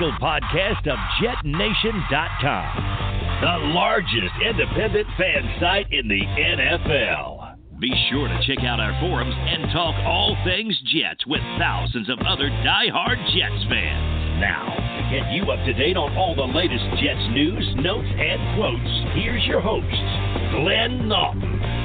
official podcast of JetNation.com, the largest independent fan site in the NFL. Be sure to check out our forums and talk all things Jets with thousands of other die-hard Jets fans. Now, to get you up to date on all the latest Jets news, notes, and quotes, here's your host, Glenn Naughton.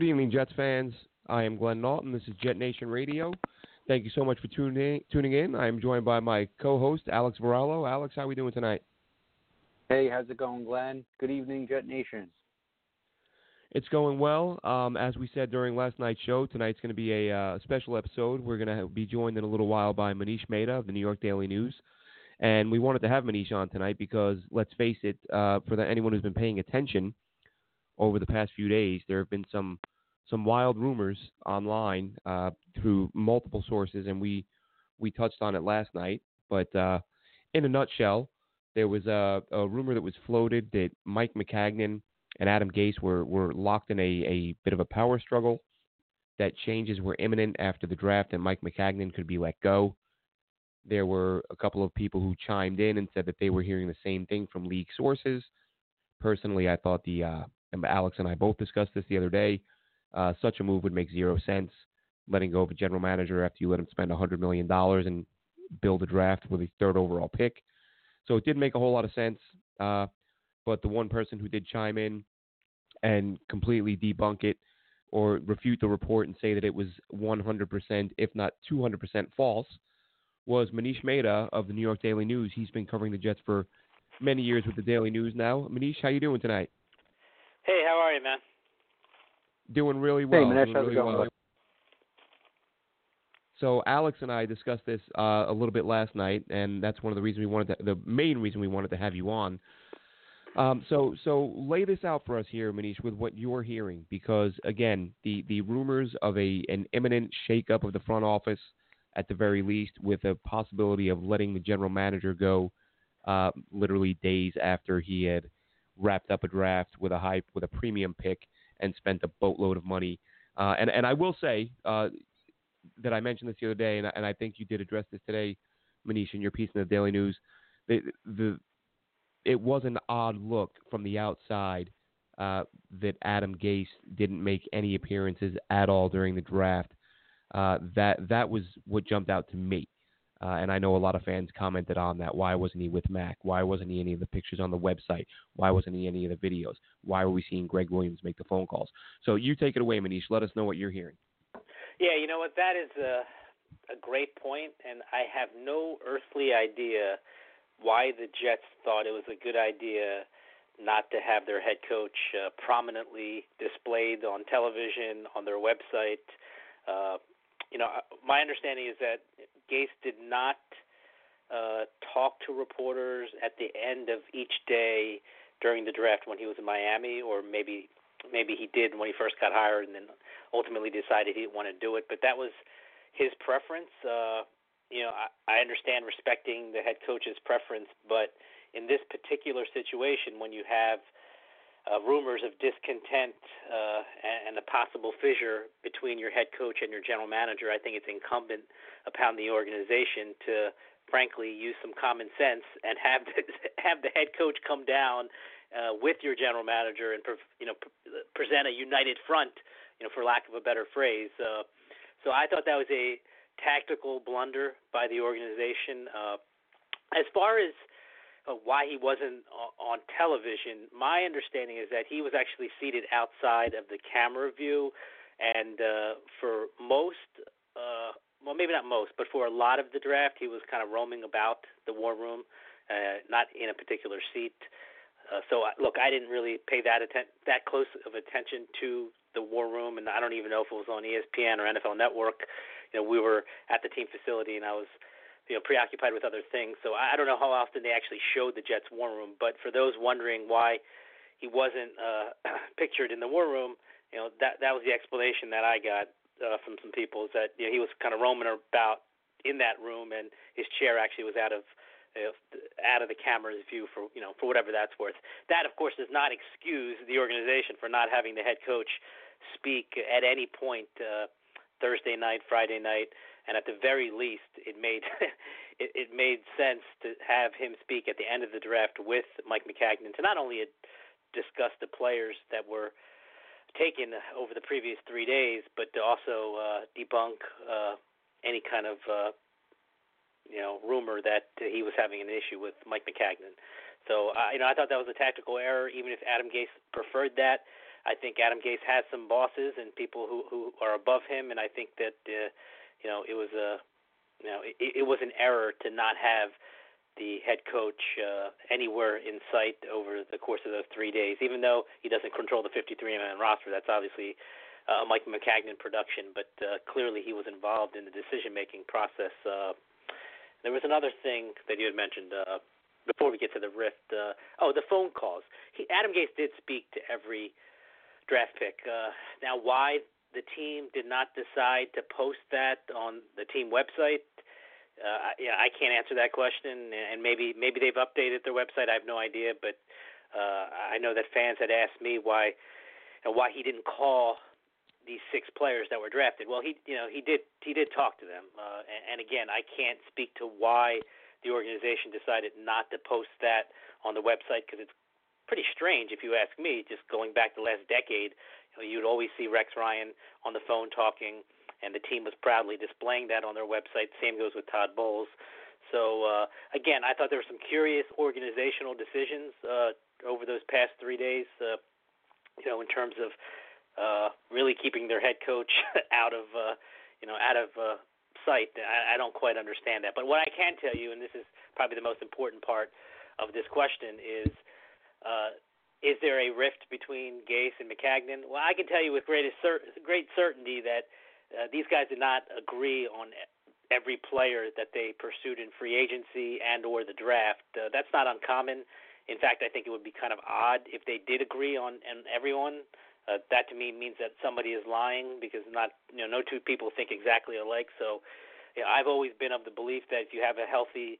Good evening, Jets fans. I am Glenn Naughton. This is Jet Nation Radio. Thank you so much for tuning in. Tuning in. I am joined by my co-host Alex Varallo. Alex, how are we doing tonight? Hey, how's it going, Glenn? Good evening, Jet Nation. It's going well. Um, as we said during last night's show, tonight's going to be a uh, special episode. We're going to be joined in a little while by Manish Mehta of the New York Daily News. And we wanted to have Manish on tonight because, let's face it, uh, for the, anyone who's been paying attention – over the past few days, there have been some some wild rumors online uh, through multiple sources, and we we touched on it last night. But uh, in a nutshell, there was a, a, rumor that was floated that Mike Maccagnan and Adam Gase were were locked in a, a bit of a power struggle. That changes were imminent after the draft, and Mike Maccagnan could be let go. There were a couple of people who chimed in and said that they were hearing the same thing from league sources. Personally, I thought the uh, and Alex and I both discussed this the other day. Uh, such a move would make zero sense. Letting go of a general manager after you let him spend $100 million and build a draft with a third overall pick. So it didn't make a whole lot of sense. Uh, but the one person who did chime in and completely debunk it or refute the report and say that it was 100%, if not 200% false, was Manish Mehta of the New York Daily News. He's been covering the Jets for many years with the Daily News now. Manish, how you doing tonight? Hey, how are you, man? Doing really well. Hey, Manish, how's really it going? Well. So Alex and I discussed this uh, a little bit last night, and that's one of the reasons we wanted to, the main reason we wanted to have you on. Um, so so lay this out for us here, Manish, with what you're hearing, because again, the the rumors of a an imminent shakeup of the front office, at the very least, with a possibility of letting the general manager go, uh, literally days after he had wrapped up a draft with a high with a premium pick and spent a boatload of money. Uh, and and I will say uh, that I mentioned this the other day, and, and I think you did address this today, Manish, in your piece in the Daily News. The, the it was an odd look from the outside uh, that Adam Gase didn't make any appearances at all during the draft. Uh, that that was what jumped out to me. Uh, and I know a lot of fans commented on that. Why wasn't he with Mac? Why wasn't he any of the pictures on the website? Why wasn't he any of the videos? Why were we seeing Gregg Williams make the phone calls? So you take it away, Manish. Let us know what you're hearing. Yeah, you know what? That is a, a great point, and I have no earthly idea why the Jets thought it was a good idea not to have their head coach uh, prominently displayed on television, on their website. Uh, you know, my understanding is that Gase did not uh, talk to reporters at the end of each day during the draft when he was in Miami, or maybe maybe he did when he first got hired, and then ultimately decided he didn't want to do it. But that was his preference. Uh, you know, I, I understand respecting the head coach's preference, but in this particular situation, when you have uh, rumors of discontent uh, and, a possible fissure between your head coach and your general manager, I think it's incumbent upon the organization to, frankly, use some common sense and have the, have the head coach come down uh, with your general manager and you know present a united front, you know, for lack of a better phrase. Uh, so I thought that was a tactical blunder by the organization. Uh, as far as uh, why he wasn't on television. My understanding is that he was actually seated outside of the camera view, and uh, for most, uh, well, maybe not most, but for a lot of the draft, he was kind of roaming about the war room, uh, not in a particular seat. Uh, so, look, I didn't really pay that atten- that close of attention to the war room, and I don't even know if it was on ESPN or NFL Network. You know, we were at the team facility, and I was you know preoccupied with other things. So I don't know how often they actually showed the Jets war room, but for those wondering why he wasn't uh, pictured in the war room, you know that that was the explanation that I got uh, from some people is that you know he was kind of roaming about in that room, and his chair actually was out of out of the camera's view for you know for whatever that's worth. That of course does not excuse the organization for not having the head coach speak at any point uh, Thursday night, Friday night, and at the very least, it made it, it made sense to have him speak at the end of the draft with Mike Maccagnan to not only discuss the players that were taken over the previous three days, but to also uh, debunk uh, any kind of uh, you know rumor that he was having an issue with Mike Maccagnan. So uh, you know I thought that was a tactical error, even if Adam Gase preferred that. I think Adam Gase has some bosses and people who who are above him, and I think that uh, you know it was a you know it, it was an error to not have the head coach uh, anywhere in sight over the course of those three days. Even though he doesn't control the 53-man roster, that's obviously uh, Mike Maccagnan production, but uh, clearly he was involved in the decision-making process. Uh, there was another thing that you had mentioned uh, before we get to the rift. Uh, oh, the phone calls. He, Adam Gase did speak to every draft pick. Uh, now, why the team did not decide to post that on the team website? Uh, yeah, I can't answer that question, and maybe maybe they've updated their website. I have no idea, but uh, I know that fans had asked me why, and why he didn't call these six players that were drafted. Well, he you know he did he did talk to them, uh, and, and again, I can't speak to why the organization decided not to post that on the website because it's pretty strange if you ask me. Just going back the last decade, you'd always see Rex Ryan on the phone talking, and the team was proudly displaying that on their website. Same goes with Todd Bowles. So uh, again, I thought there were some curious organizational decisions uh, over those past three days. Uh, you know, in terms of uh, really keeping their head coach out of uh, you know out of uh, sight. I, I don't quite understand that. But what I can tell you, and this is probably the most important part of this question, is uh, is there a rift between Gase and Maccagnan? Well, I can tell you with greatest cer- great certainty that uh, these guys did not agree on every player that they pursued in free agency and or the draft. Uh, that's not uncommon. In fact, I think it would be kind of odd if they did agree on and everyone. Uh, that to me means that somebody is lying because not you know no two people think exactly alike. So know, I've always been of the belief that if you have a healthy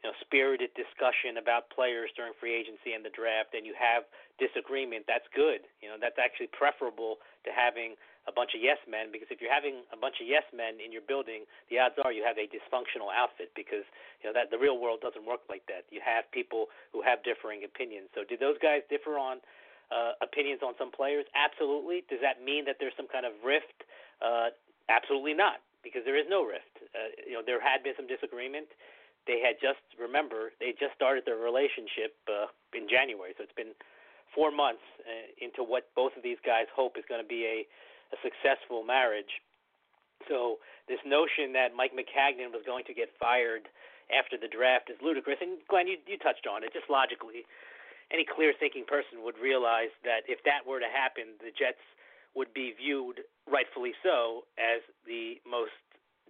you know spirited discussion about players during free agency and the draft and you have disagreement, that's good. You know that's actually preferable to having a bunch of yes men because if you're having a bunch of yes men in your building, the odds are you have a dysfunctional outfit because you know that the real world doesn't work like that. You have people who have differing opinions. So did those guys differ on uh, opinions on some players? Absolutely. Does that mean that there's some kind of rift? Uh, absolutely not, because there is no rift. Uh, you know, there had been some disagreement. They had just remember they just started their relationship uh, in January, so it's been four months uh, into what both of these guys hope is going to be a, a successful marriage. So this notion that Mike Maccagnan was going to get fired after the draft is ludicrous. And Glenn, you you touched on it just logically any clear thinking person would realize that if that were to happen, the Jets would be viewed, rightfully so, as the most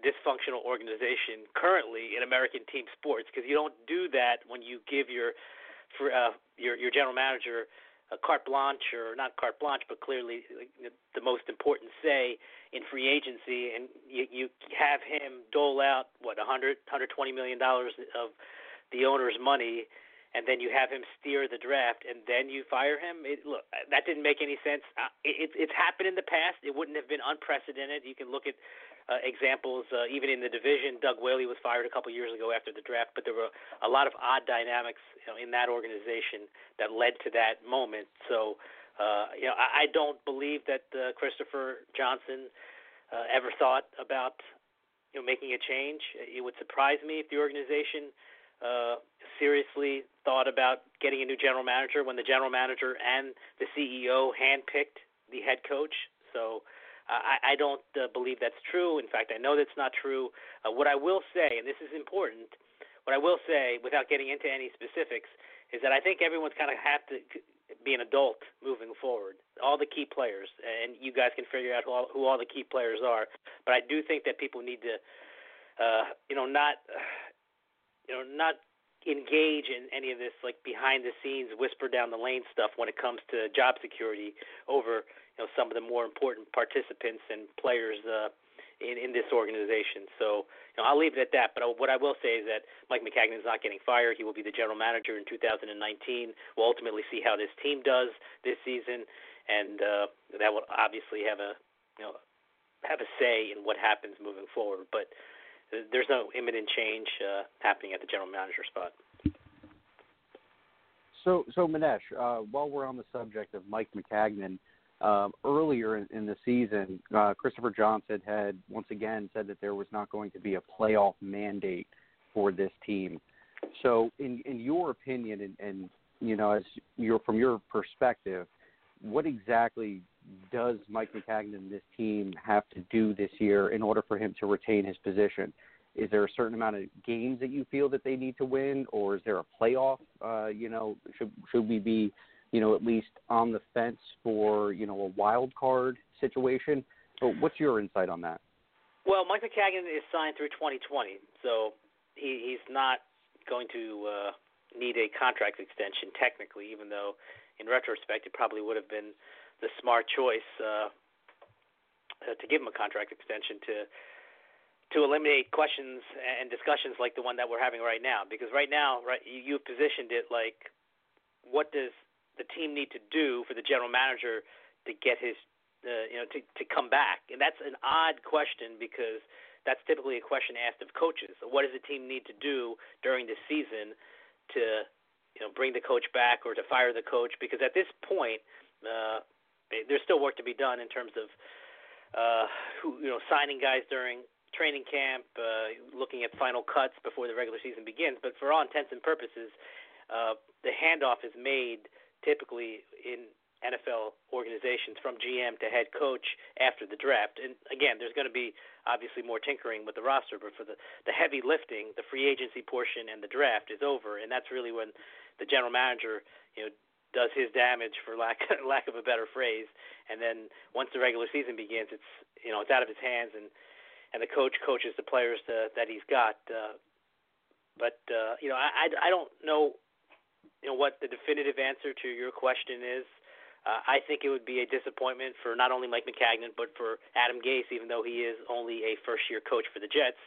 dysfunctional organization currently in American team sports because you don't do that when you give your for, uh, your your general manager a carte blanche or not carte blanche but clearly the most important say in free agency and you you have him dole out what 100 120 million dollars of the owner's money and then you have him steer the draft, and then you fire him. It, look, that didn't make any sense. Uh, it, it's happened in the past. It wouldn't have been unprecedented. You can look at uh, examples, uh, even in the division. Doug Whaley was fired a couple years ago after the draft, but there were a lot of odd dynamics you know, in that organization that led to that moment. So, uh, you know, I, I don't believe that uh, Christopher Johnson uh, ever thought about you know making a change. It would surprise me if the organization uh, seriously thought about getting a new general manager when the general manager and the CEO handpicked the head coach. So I, I don't uh, believe that's true. In fact, I know that's not true. Uh, what I will say, and this is important, what I will say without getting into any specifics, is that I think everyone's kind of have to be an adult moving forward. All the key players, and you guys can figure out who all, who all the key players are. But I do think that people need to, uh, you know, not, you know, not engage in any of this like behind the scenes whisper down the lane stuff when it comes to job security over you know some of the more important participants and players uh in in this organization. So you know, I'll leave it at that. But what I will say is that Mike Maccagnan is not getting fired. He will be the general manager in 2019. We'll ultimately see how this team does this season, and uh, that will obviously have a you know have a say in what happens moving forward. But there's no imminent change uh, happening at the general manager spot. So, so Manish, uh, while we're on the subject of Mike Maccagnan, um, earlier in, in the season, uh, Christopher Johnson had once again said that there was not going to be a playoff mandate for this team. So, in in your opinion, and, and you know, as your from your perspective, what exactly does Mike Maccagnan and this team have to do this year in order for him to retain his position? Is there a certain amount of games that you feel that they need to win, or is there a playoff? Uh, you know, should should we be you know, at least on the fence for, you know, a wild card situation. What's your insight on that? Well, Mike Maccagnan is signed through 2020, so he, he's not going to uh, need a contract extension technically, even though in retrospect it probably would have been the smart choice uh, uh to give him a contract extension to to eliminate questions and discussions like the one that we're having right now. Because right now, right, you, you've positioned it like, what does the team need to do for the general manager to get his uh, you know to to come back? And that's an odd question because that's typically a question asked of coaches. What does the team need to do during the season to you know bring the coach back or to fire the coach? Because at this point, uh, there's still work to be done in terms of uh, who you know signing guys during training camp, uh, looking at final cuts before the regular season begins. But for all intents and purposes, uh, the handoff is made typically in NFL organizations from GM to head coach after the draft. And again, there's going to be obviously more tinkering with the roster, but for the the heavy lifting, the free agency portion and the draft is over, and that's really when the general manager, you know, does his damage for lack lack of a better phrase. And then once the regular season begins, it's you know it's out of his hands, and and the coach coaches the players to, that he's got. Uh, but uh, you know, I I don't know you know what the definitive answer to your question is. Uh, I think it would be a disappointment for not only Mike Maccagnan but for Adam Gase, even though he is only a first-year coach for the Jets.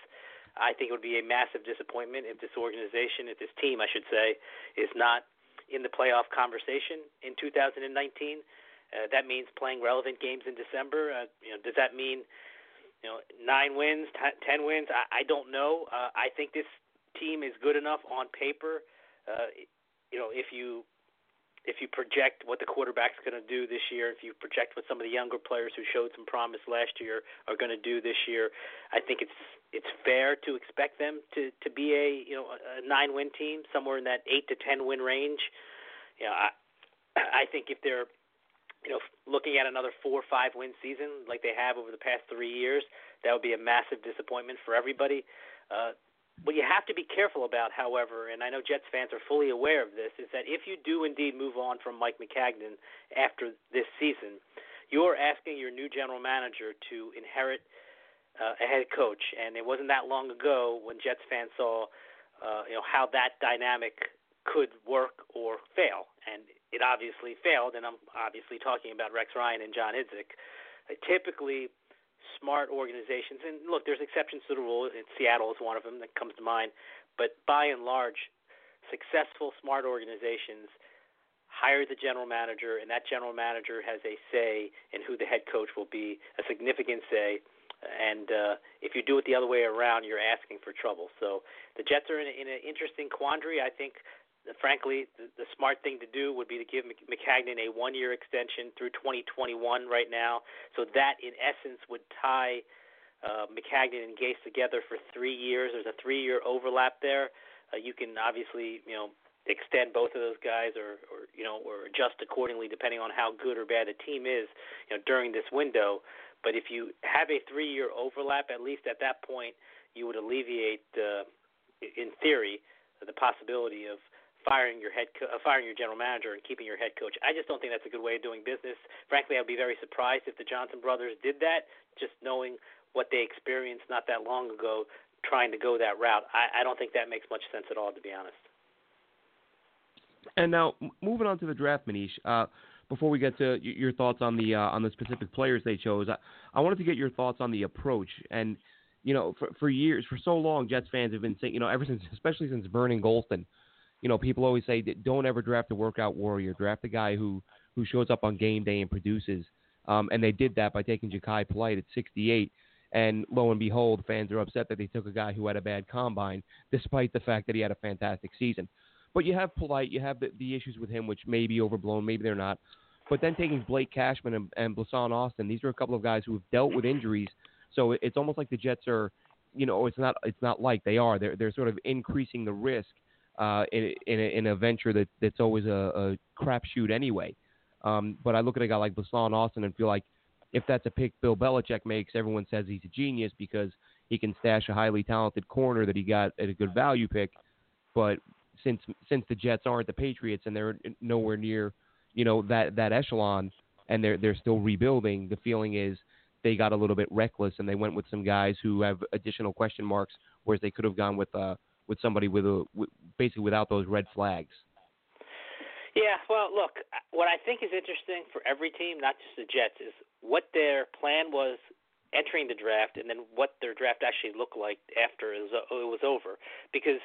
I think it would be a massive disappointment if this organization, if this team, I should say, is not in the playoff conversation in 2019. Uh, that means playing relevant games in December. Uh, you know, does that mean you know nine wins, t- ten wins? I, I don't know. Uh, I think this team is good enough on paper. Uh, you know, if you if you project what the quarterback's going to do this year, if you project what some of the younger players who showed some promise last year are going to do this year, I think it's it's fair to expect them to to be a you know a nine win team somewhere in that eight to ten win range. You know, I I think if they're you know looking at another four or five win season like they have over the past three years, that would be a massive disappointment for everybody. Uh, what you have to be careful about, however, and I know Jets fans are fully aware of this, is that if you do indeed move on from Mike Maccagnan after this season, you're asking your new general manager to inherit uh, a head coach. And it wasn't that long ago when Jets fans saw, uh, you know, how that dynamic could work or fail, and it obviously failed. And I'm obviously talking about Rex Ryan and John Idzik. Uh, typically, smart organizations, and look, there's exceptions to the rule. Seattle is one of them that comes to mind. But by and large, successful, smart organizations hire the general manager, and that general manager has a say in who the head coach will be, a significant say. And uh, if you do it the other way around, you're asking for trouble. So the Jets are in, a, in an interesting quandary. I think frankly, the, the smart thing to do would be to give Maccagnan a one-year extension through 2021 right now. So that, in essence, would tie uh, Maccagnan and Gase together for three years. There's a three-year overlap there. Uh, you can obviously, you know, extend both of those guys, or, or you know, or adjust accordingly depending on how good or bad the team is, you know, during this window. But if you have a three-year overlap, at least at that point, you would alleviate, uh, in theory, the possibility of firing your head co- uh, firing your general manager and keeping your head coach. I just don't think that's a good way of doing business. Frankly, I'd be very surprised if the Johnson brothers did that, just knowing what they experienced not that long ago trying to go that route. I, I don't think that makes much sense at all, to be honest. And now, moving on to the draft, Manish. Uh, before we get to your thoughts on the uh, on the specific players they chose, I, I wanted to get your thoughts on the approach. And you know, for for years, for so long, Jets fans have been saying, you know, ever since, especially since Vernon Gholston, you know, people always say, don't ever draft a workout warrior. Draft a guy who who shows up on game day and produces. Um, and they did that by taking Jachai Polite at 68. And lo and behold, fans are upset that they took a guy who had a bad combine, despite the fact that he had a fantastic season. But you have Polite, you have the, the issues with him, which may be overblown, maybe they're not. But then taking Blake Cashman and, and Blessuan Austin, these are a couple of guys who have dealt with injuries. So it's almost like the Jets are, you know, it's not it's not like they are. They're they're sort of increasing the risk uh, in a, in a venture that that's always a, a crapshoot anyway. Um, but I look at a guy like Blessuan Austin and feel like if that's a pick Bill Belichick makes, everyone says he's a genius because he can stash a highly talented corner that he got at a good value pick. But since since the Jets aren't the Patriots and they're nowhere near, you know that that echelon, and they're they're still rebuilding, the feeling is they got a little bit reckless and they went with some guys who have additional question marks, whereas they could have gone with uh with somebody with a with, basically without those red flags. Yeah, well, look, what I think is interesting for every team, not just the Jets, is what their plan was entering the draft and then what their draft actually looked like after it was, it was over. Because,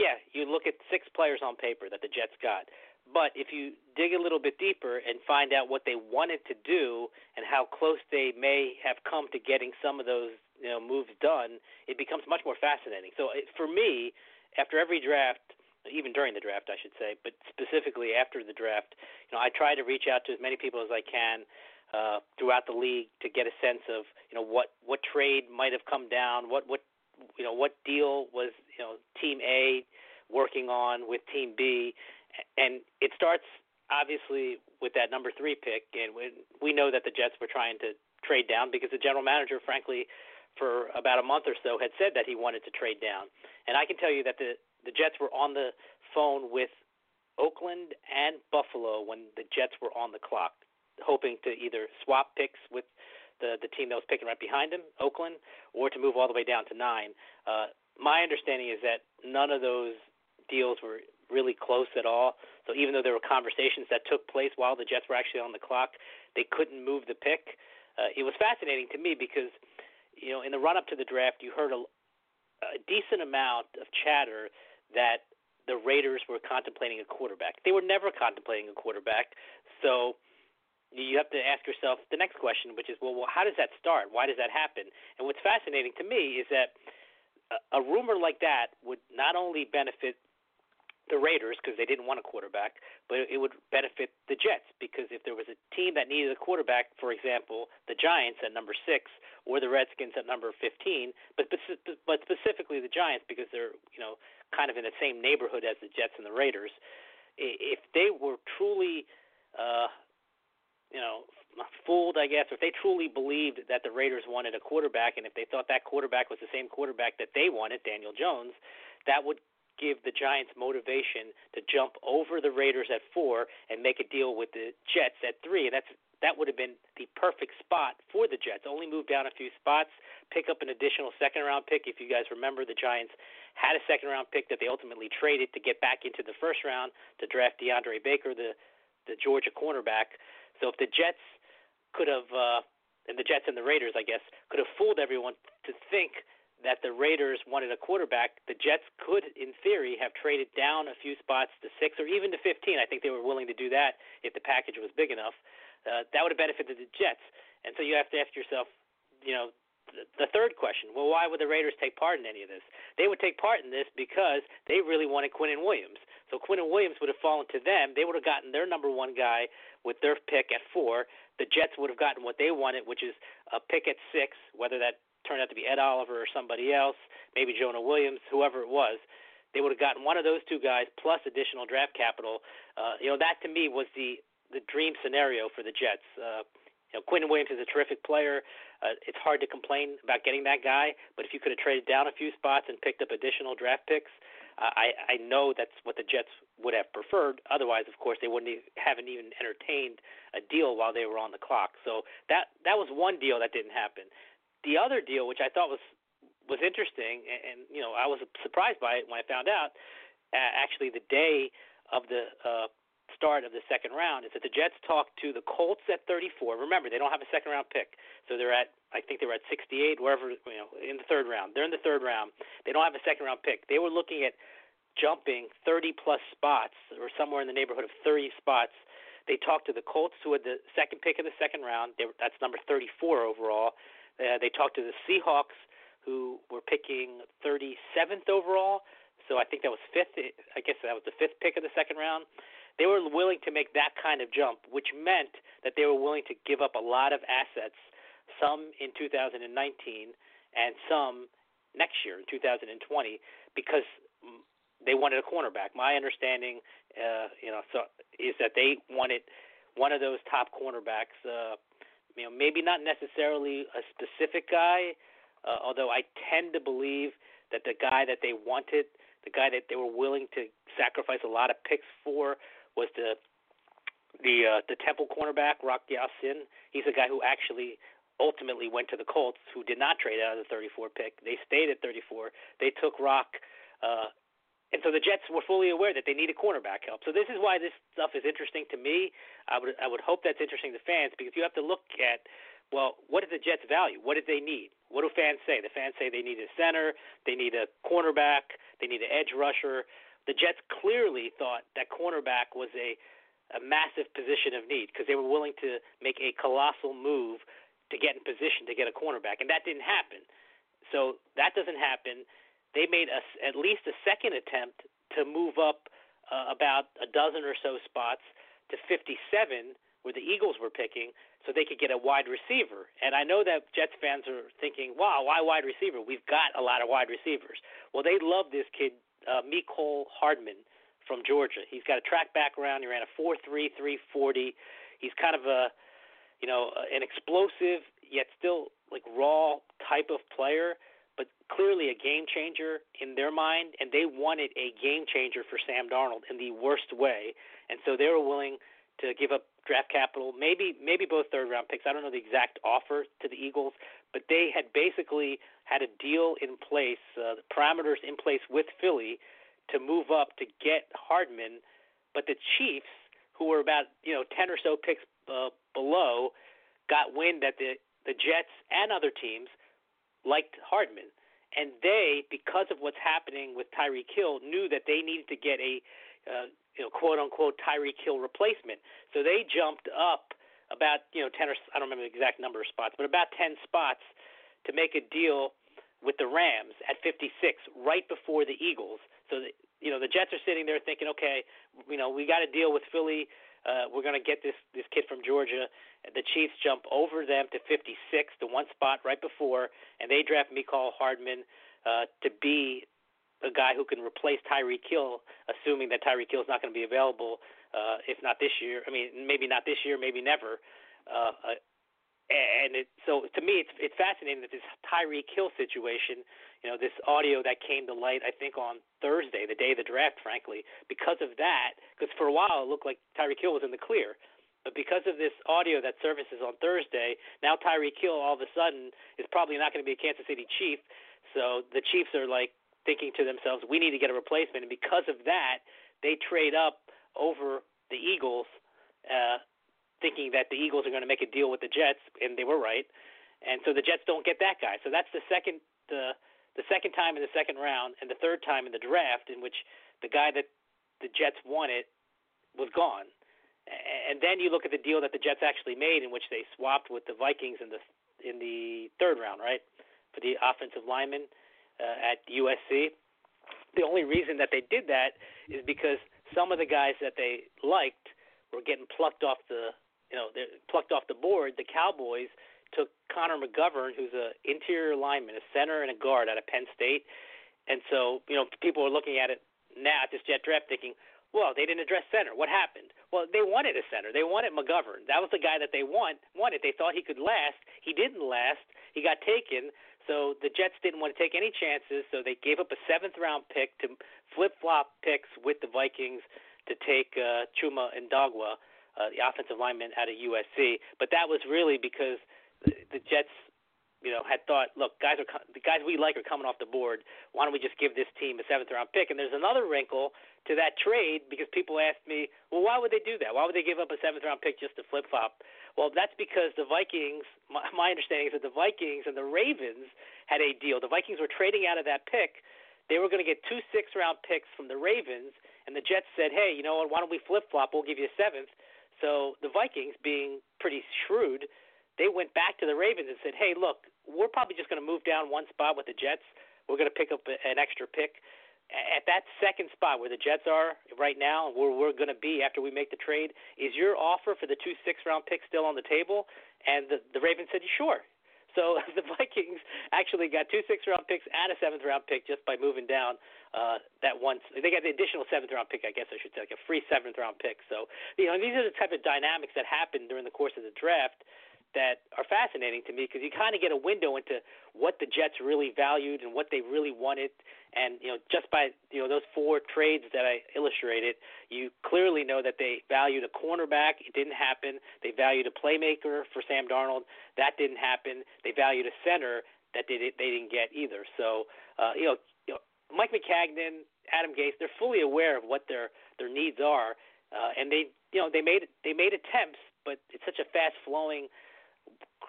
yeah, you look at six players on paper that the Jets got. But if you dig a little bit deeper and find out what they wanted to do and how close they may have come to getting some of those you know moves done, it becomes much more fascinating. So it, for me, after every draft, even during the draft, I should say, but specifically after the draft, you know, I try to reach out to as many people as I can uh, throughout the league to get a sense of you know what what trade might have come down, what what you know what deal was you know Team A working on with Team B, and it starts obviously with that number three pick, and we know that the Jets were trying to trade down because the general manager, frankly, for about a month or so, had said that he wanted to trade down. And I can tell you that the the Jets were on the phone with Oakland and Buffalo when the Jets were on the clock, hoping to either swap picks with the the team that was picking right behind them, Oakland, or to move all the way down to nine. Uh, my understanding is that none of those deals were really close at all. So even though there were conversations that took place while the Jets were actually on the clock, they couldn't move the pick. Uh, it was fascinating to me because, you know, in the run up to the draft, you heard a, a decent amount of chatter that the Raiders were contemplating a quarterback. They were never contemplating a quarterback. So you have to ask yourself the next question, which is, well, well how does that start? Why does that happen? And what's fascinating to me is that a, a rumor like that would not only benefit the Raiders because they didn't want a quarterback, but it would benefit the Jets because if there was a team that needed a quarterback, for example, the Giants at number six or the Redskins at number 15, but but specifically the Giants because they're you know kind of in the same neighborhood as the Jets and the Raiders. If they were truly, uh, you know, fooled, I guess, or if they truly believed that the Raiders wanted a quarterback, and if they thought that quarterback was the same quarterback that they wanted, Daniel Jones, that would give the Giants motivation to jump over the Raiders at four and make a deal with the Jets at three, and that's that would have been the perfect spot for the Jets. Only move down a few spots, pick up an additional second round pick. If you guys remember, the Giants had a second round pick that they ultimately traded to get back into the first round to draft DeAndre Baker, the the Georgia cornerback. So if the Jets could have, uh, and the Jets and the Raiders, I guess, could have fooled everyone to think that the Raiders wanted a quarterback, the Jets could, in theory, have traded down a few spots to six or even to 15. I think they were willing to do that if the package was big enough. Uh, that would have benefited the Jets. And so you have to ask yourself, you know, the third question, well, why would the Raiders take part in any of this? They would take part in this because they really wanted Quinnen Williams. So Quinnen Williams would have fallen to them. They would have gotten their number one guy with their pick at four. The Jets would have gotten what they wanted, which is a pick at six, whether that turned out to be Ed Oliver or somebody else, maybe Jonah Williams, whoever it was. They would have gotten one of those two guys plus additional draft capital. Uh, you know, that to me was the the dream scenario for the Jets. Uh, you know, Quinnen Williams is a terrific player. Uh, it's hard to complain about getting that guy, but if you could have traded down a few spots and picked up additional draft picks, uh, I I know that's what the Jets would have preferred. Otherwise, of course, they wouldn't even, haven't even entertained a deal while they were on the clock. So that that was one deal that didn't happen. The other deal, which I thought was was interesting, and, and you know I was surprised by it when I found out. Uh, actually, the day of the uh, start of the second round is that the Jets talked to the Colts at 34. Remember, they don't have a second round pick, so they're at I think they were at 68, wherever you know in the third round. They're in the third round. They don't have a second round pick. They were looking at jumping 30 plus spots or somewhere in the neighborhood of 30 spots. They talked to the Colts, who had the second pick of the second round. They were, that's number 34 overall. Uh, they talked to the Seahawks, who were picking 37th overall. So I think that was fifth. I guess that was the fifth pick of the second round. They were willing to make that kind of jump, which meant that they were willing to give up a lot of assets, some in 2019 and some next year in 2020, because they wanted a cornerback. My understanding, uh, you know, so is that they wanted one of those top cornerbacks. Uh, you know, maybe not necessarily a specific guy, uh, although I tend to believe that the guy that they wanted, the guy that they were willing to sacrifice a lot of picks for, was the the uh, the Temple cornerback Rock Ya-Sin. He's a guy who actually ultimately went to the Colts, who did not trade out of the 34 pick. They stayed at 34. They took Rock, uh, and so the Jets were fully aware that they needed cornerback help. So this is why this stuff is interesting to me. I would I would hope that's interesting to fans because you have to look at well, what did the Jets value? What did they need? What do fans say? The fans say they need a center, they need a cornerback, they need an edge rusher the Jets clearly thought that cornerback was a, a massive position of need because they were willing to make a colossal move to get in position to get a cornerback, and that didn't happen. So that doesn't happen. They made a, at least a second attempt to move up uh, about a dozen or so spots to 57, where the Eagles were picking, so they could get a wide receiver. And I know that Jets fans are thinking, wow, why wide receiver? We've got a lot of wide receivers. Well, they love this kid, uh, Mecole Hardman from Georgia. He's got a track background. He ran a 4.3, 340. He's kind of a, you know, an explosive yet still like raw type of player, but clearly a game changer in their mind. And they wanted a game changer for Sam Darnold in the worst way, and so they were willing to give up draft capital, maybe maybe both third round picks. I don't know the exact offer to the Eagles, but they had basically had a deal in place, uh, the parameters in place with Philly to move up to get Hardman, but the Chiefs, who were about you know ten or so picks uh, below, got wind that the the Jets and other teams liked Hardman, and they, because of what's happening with Tyreek Hill, knew that they needed to get a uh, you know, quote unquote Tyreek Hill replacement. So they jumped up about you know ten or I don't remember the exact number of spots, but about ten spots to make a deal with the Rams at 56, right before the Eagles. So the, you know the Jets are sitting there thinking, okay, you know we got to deal with Philly. Uh, we're going to get this this kid from Georgia. The Chiefs jump over them to 56, the one spot right before, and they draft Mecole Hardman uh, to be a guy who can replace Tyreek Hill, assuming that Tyreek Hill is not going to be available, uh, if not this year. I mean, maybe not this year, maybe never. Uh, uh, and it, so to me, it's it's fascinating that this Tyreek Hill situation, you know, this audio that came to light, I think on Thursday, the day of the draft, frankly, because of that, because for a while it looked like Tyreek Hill was in the clear. But because of this audio that surfaces on Thursday, now Tyreek Hill all of a sudden is probably not going to be a Kansas City Chief. So the Chiefs are like, thinking to themselves, we need to get a replacement. And because of that, they trade up over the Eagles, uh, thinking that the Eagles are going to make a deal with the Jets, and they were right. And so the Jets don't get that guy. So that's the second the the second time in the second round, and the third time in the draft in which the guy that the Jets wanted was gone. And then you look at the deal that the Jets actually made, in which they swapped with the Vikings in the in the third round, right, for the offensive lineman uh, at USC. The only reason that they did that is because some of the guys that they liked were getting plucked off the you know plucked off the board. The Cowboys took Connor McGovern, who's a interior lineman, a center and a guard out of Penn State, and so you know people are looking at it now at this jet draft thinking, well, they didn't address center. What happened? Well, they wanted a center. They wanted McGovern. That was the guy that they want wanted. They thought he could last. He didn't last. He got taken. So the Jets didn't want to take any chances, so they gave up a seventh round pick to flip flop picks with the Vikings to take uh, Chuma Edoga, uh, the offensive lineman out of USC. But that was really because the, Jets you know, had thought, look, guys are the guys we like are coming off the board. Why don't we just give this team a seventh round pick? And there's another wrinkle to that trade because people asked me, well, why would they do that? Why would they give up a seventh round pick just to flip flop? Well, that's because the Vikings. My, my understanding is that the Vikings and the Ravens had a deal. The Vikings were trading out of that pick. They were going to get two six round picks from the Ravens, and the Jets said, hey, you know what? Why don't we flip flop? We'll give you a seventh. So the Vikings, being pretty shrewd, they went back to the Ravens and said, "Hey, look, we're probably just going to move down one spot with the Jets. We're going to pick up an extra pick at that second spot where the Jets are right now, and where we're going to be after we make the trade. Is your offer for the two six-round picks still on the table?" And the the Ravens said, "Sure." So the Vikings actually got two six-round picks and a seventh-round pick just by moving down uh, that one. They got the additional seventh-round pick, I guess I should say, like a free seventh-round pick. So you know, these are the type of dynamics that happen during the course of the draft that are fascinating to me because you kind of get a window into what the Jets really valued and what they really wanted. And you know, just by you know those four trades that I illustrated, you clearly know that they valued a cornerback. It didn't happen. They valued a playmaker for Sam Darnold. That didn't happen. They valued a center. That they they didn't get either. So uh, you know, you know, Mike Maccagnan, Adam Gase, they're fully aware of what their their needs are, uh, and they you know they made they made attempts, but it's such a fast flowing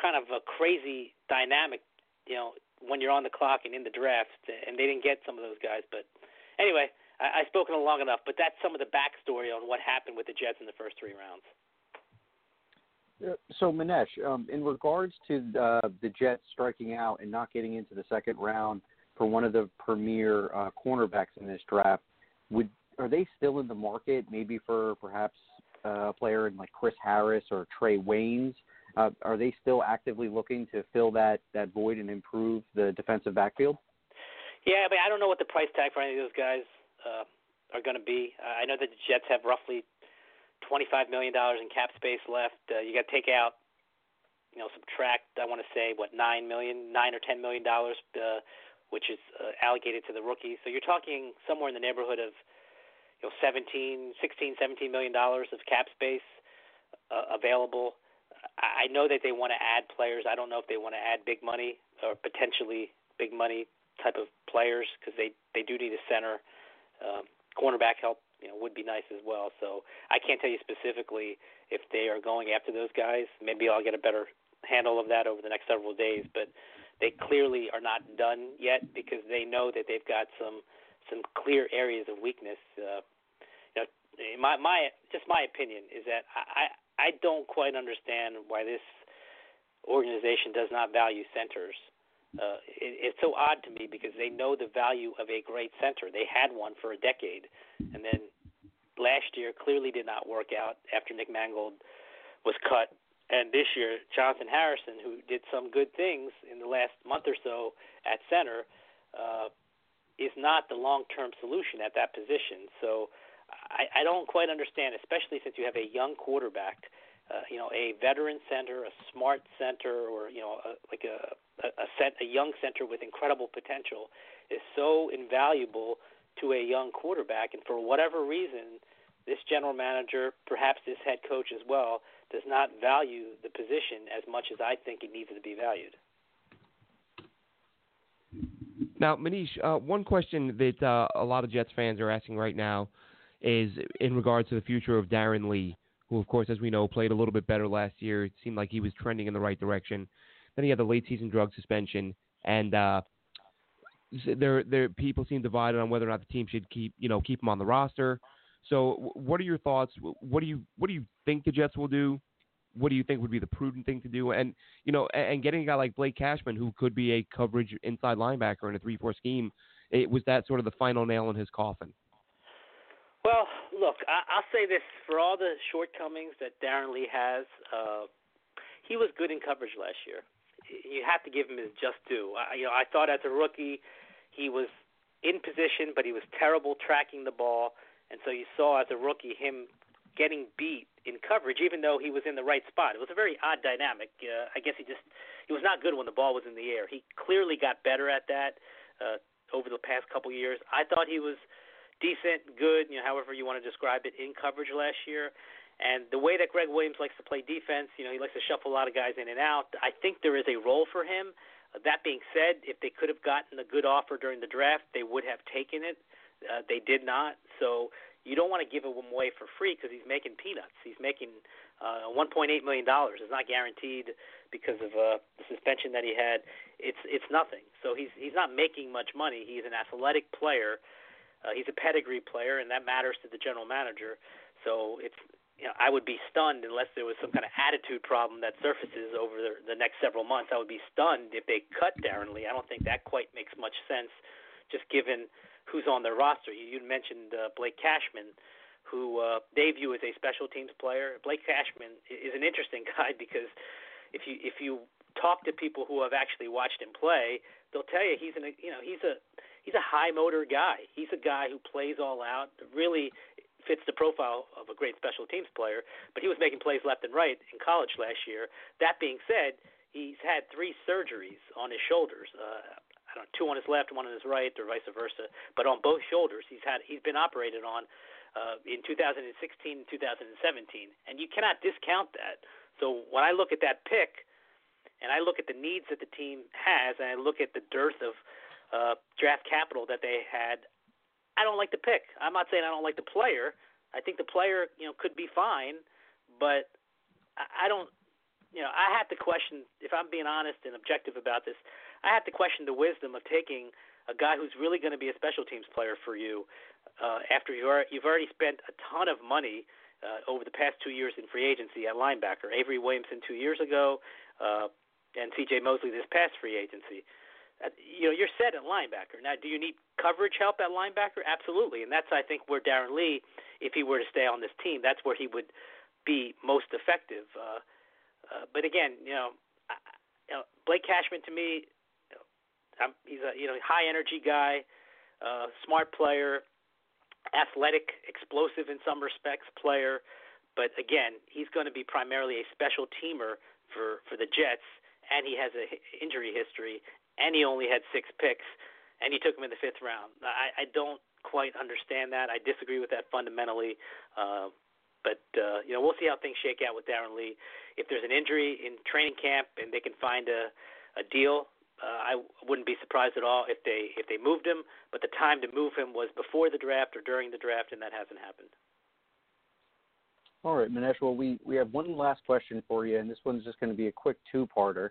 kind of a crazy dynamic, you know, when you're on the clock and in the draft, and they didn't get some of those guys. But anyway, I, I've spoken long enough. But that's some of the backstory on what happened with the Jets in the first three rounds. So Manish, um, in regards to uh, the Jets striking out and not getting into the second round for one of the premier uh, cornerbacks in this draft, would are they still in the market? Maybe for perhaps uh, a player in like Chris Harris or Trae Waynes, uh, are they still actively looking to fill that that void and improve the defensive backfield? Yeah, mean, I don't know what the price tag for any of those guys uh, are going to be. I know that the Jets have roughly twenty-five million dollars in cap space left. Uh, you got to take out, you know, subtract. I want to say what $9 million, 9 or ten million dollars, uh, which is uh, allocated to the rookies. So you're talking somewhere in the neighborhood of, you know, seventeen, sixteen, seventeen million dollars of cap space uh, available. I know that they want to add players. I don't know if they want to add big money or potentially big money type of players because they they do need a center. Um, cornerback help you know would be nice as well. So I can't tell you specifically if they are going after those guys. Maybe I'll get a better handle of that over the next several days. But they clearly are not done yet because they know that they've got some some clear areas of weakness. Uh, you know, my my just my opinion is that I I don't quite understand why this organization does not value centers. Uh, it, it's so odd to me because they know the value of a great center. They had one for a decade, and then last year clearly did not work out after Nick Mangold was cut. And this year, Jonathan Harrison, who did some good things in the last month or so at center, uh, is not the long-term solution at that position. So I, I don't quite understand, especially since you have a young quarterback, uh, you know, a veteran center, a smart center, or you know, a, like a a, set, a young center with incredible potential is so invaluable to a young quarterback. And for whatever reason, this general manager, perhaps this head coach as well, does not value the position as much as I think it needs to be valued. Now, Manish, uh, one question that uh, a lot of Jets fans are asking right now is in regards to the future of Darron Lee, who, of course, as we know, played a little bit better last year. It seemed like he was trending in the right direction. Then he had the late season drug suspension, and uh, there, there, people seem divided on whether or not the team should keep, you know, keep him on the roster. So, what are your thoughts? What do you, what do you think the Jets will do? What do you think would be the prudent thing to do? And you know, and getting a guy like Blake Cashman, who could be a coverage inside linebacker in a three-four scheme, it was that sort of the final nail in his coffin. Well, look, I, I'll say this: for all the shortcomings that Darron Lee has, uh, he was good in coverage last year. You have to give him his just due. I, you know, I thought as a rookie, he was in position, but he was terrible tracking the ball, and so you saw as a rookie him getting beat in coverage, even though he was in the right spot. It was a very odd dynamic. Uh, I guess he just he was not good when the ball was in the air. He clearly got better at that uh, over the past couple years. I thought he was decent, good, you know, however you want to describe it, in coverage last year. And the way that Gregg Williams likes to play defense, you know, he likes to shuffle a lot of guys in and out. I think there is a role for him. that being said, if they could have gotten a good offer during the draft, they would have taken it. Uh, they did not. So you don't want to give him away for free because he's making peanuts. He's making uh, 1.8 million dollars. It's not guaranteed because of uh, the suspension that he had. It's it's nothing. So he's he's not making much money. He's an athletic player. Uh, he's a pedigree player, and that matters to the general manager. So it's you know, I would be stunned unless there was some kind of attitude problem that surfaces over the, the next several months. I would be stunned if they cut Darron Lee. I don't think that quite makes much sense, just given who's on their roster. You, you mentioned uh, Blake Cashman, who uh, they view as a special teams player. Blake Cashman is an interesting guy because if you if you talk to people who have actually watched him play, they'll tell you he's an you know he's a he's a high motor guy. He's a guy who plays all out. Really fits the profile of a great special teams player, but he was making plays left and right in college last year. That being said, he's had three surgeries on his shoulders. Uh, I don't know, two on his left, one on his right, or vice versa. But on both shoulders, he's had he's been operated on uh, in 2016 and 2017, and you cannot discount that. So when I look at that pick, and I look at the needs that the team has, and I look at the dearth of uh, draft capital that they had, I don't like the pick. I'm not saying I don't like the player. I think the player, you know, could be fine, but I, don't. You know, I have to question if I'm being honest and objective about this. I have to question the wisdom of taking a guy who's really going to be a special teams player for you uh, after you've already spent a ton of money uh, over the past two years in free agency at linebacker. Avery Williamson two years ago, uh, and C.J. Mosley this past free agency. Uh, you know, you're set at linebacker. Now, do you need coverage help at linebacker? Absolutely, and that's I think where Darron Lee, if he were to stay on this team, that's where he would be most effective. Uh, uh, but again, you know, I, you know, Blake Cashman to me, I'm, he's a you know high energy guy, uh, smart player, athletic, explosive in some respects player. But again, he's going to be primarily a special teamer for for the Jets and he has a injury history, and he only had six picks, and he took him in the fifth round. I, I don't quite understand that. I disagree with that fundamentally. Uh, but uh, you know, we'll see how things shake out with Darron Lee. If there's an injury in training camp and they can find a, a deal, uh, I wouldn't be surprised at all if they if they moved him. But the time to move him was before the draft or during the draft, and that hasn't happened. All right, Manish. Well, we we have one last question for you, and this one's just going to be a quick two-parter.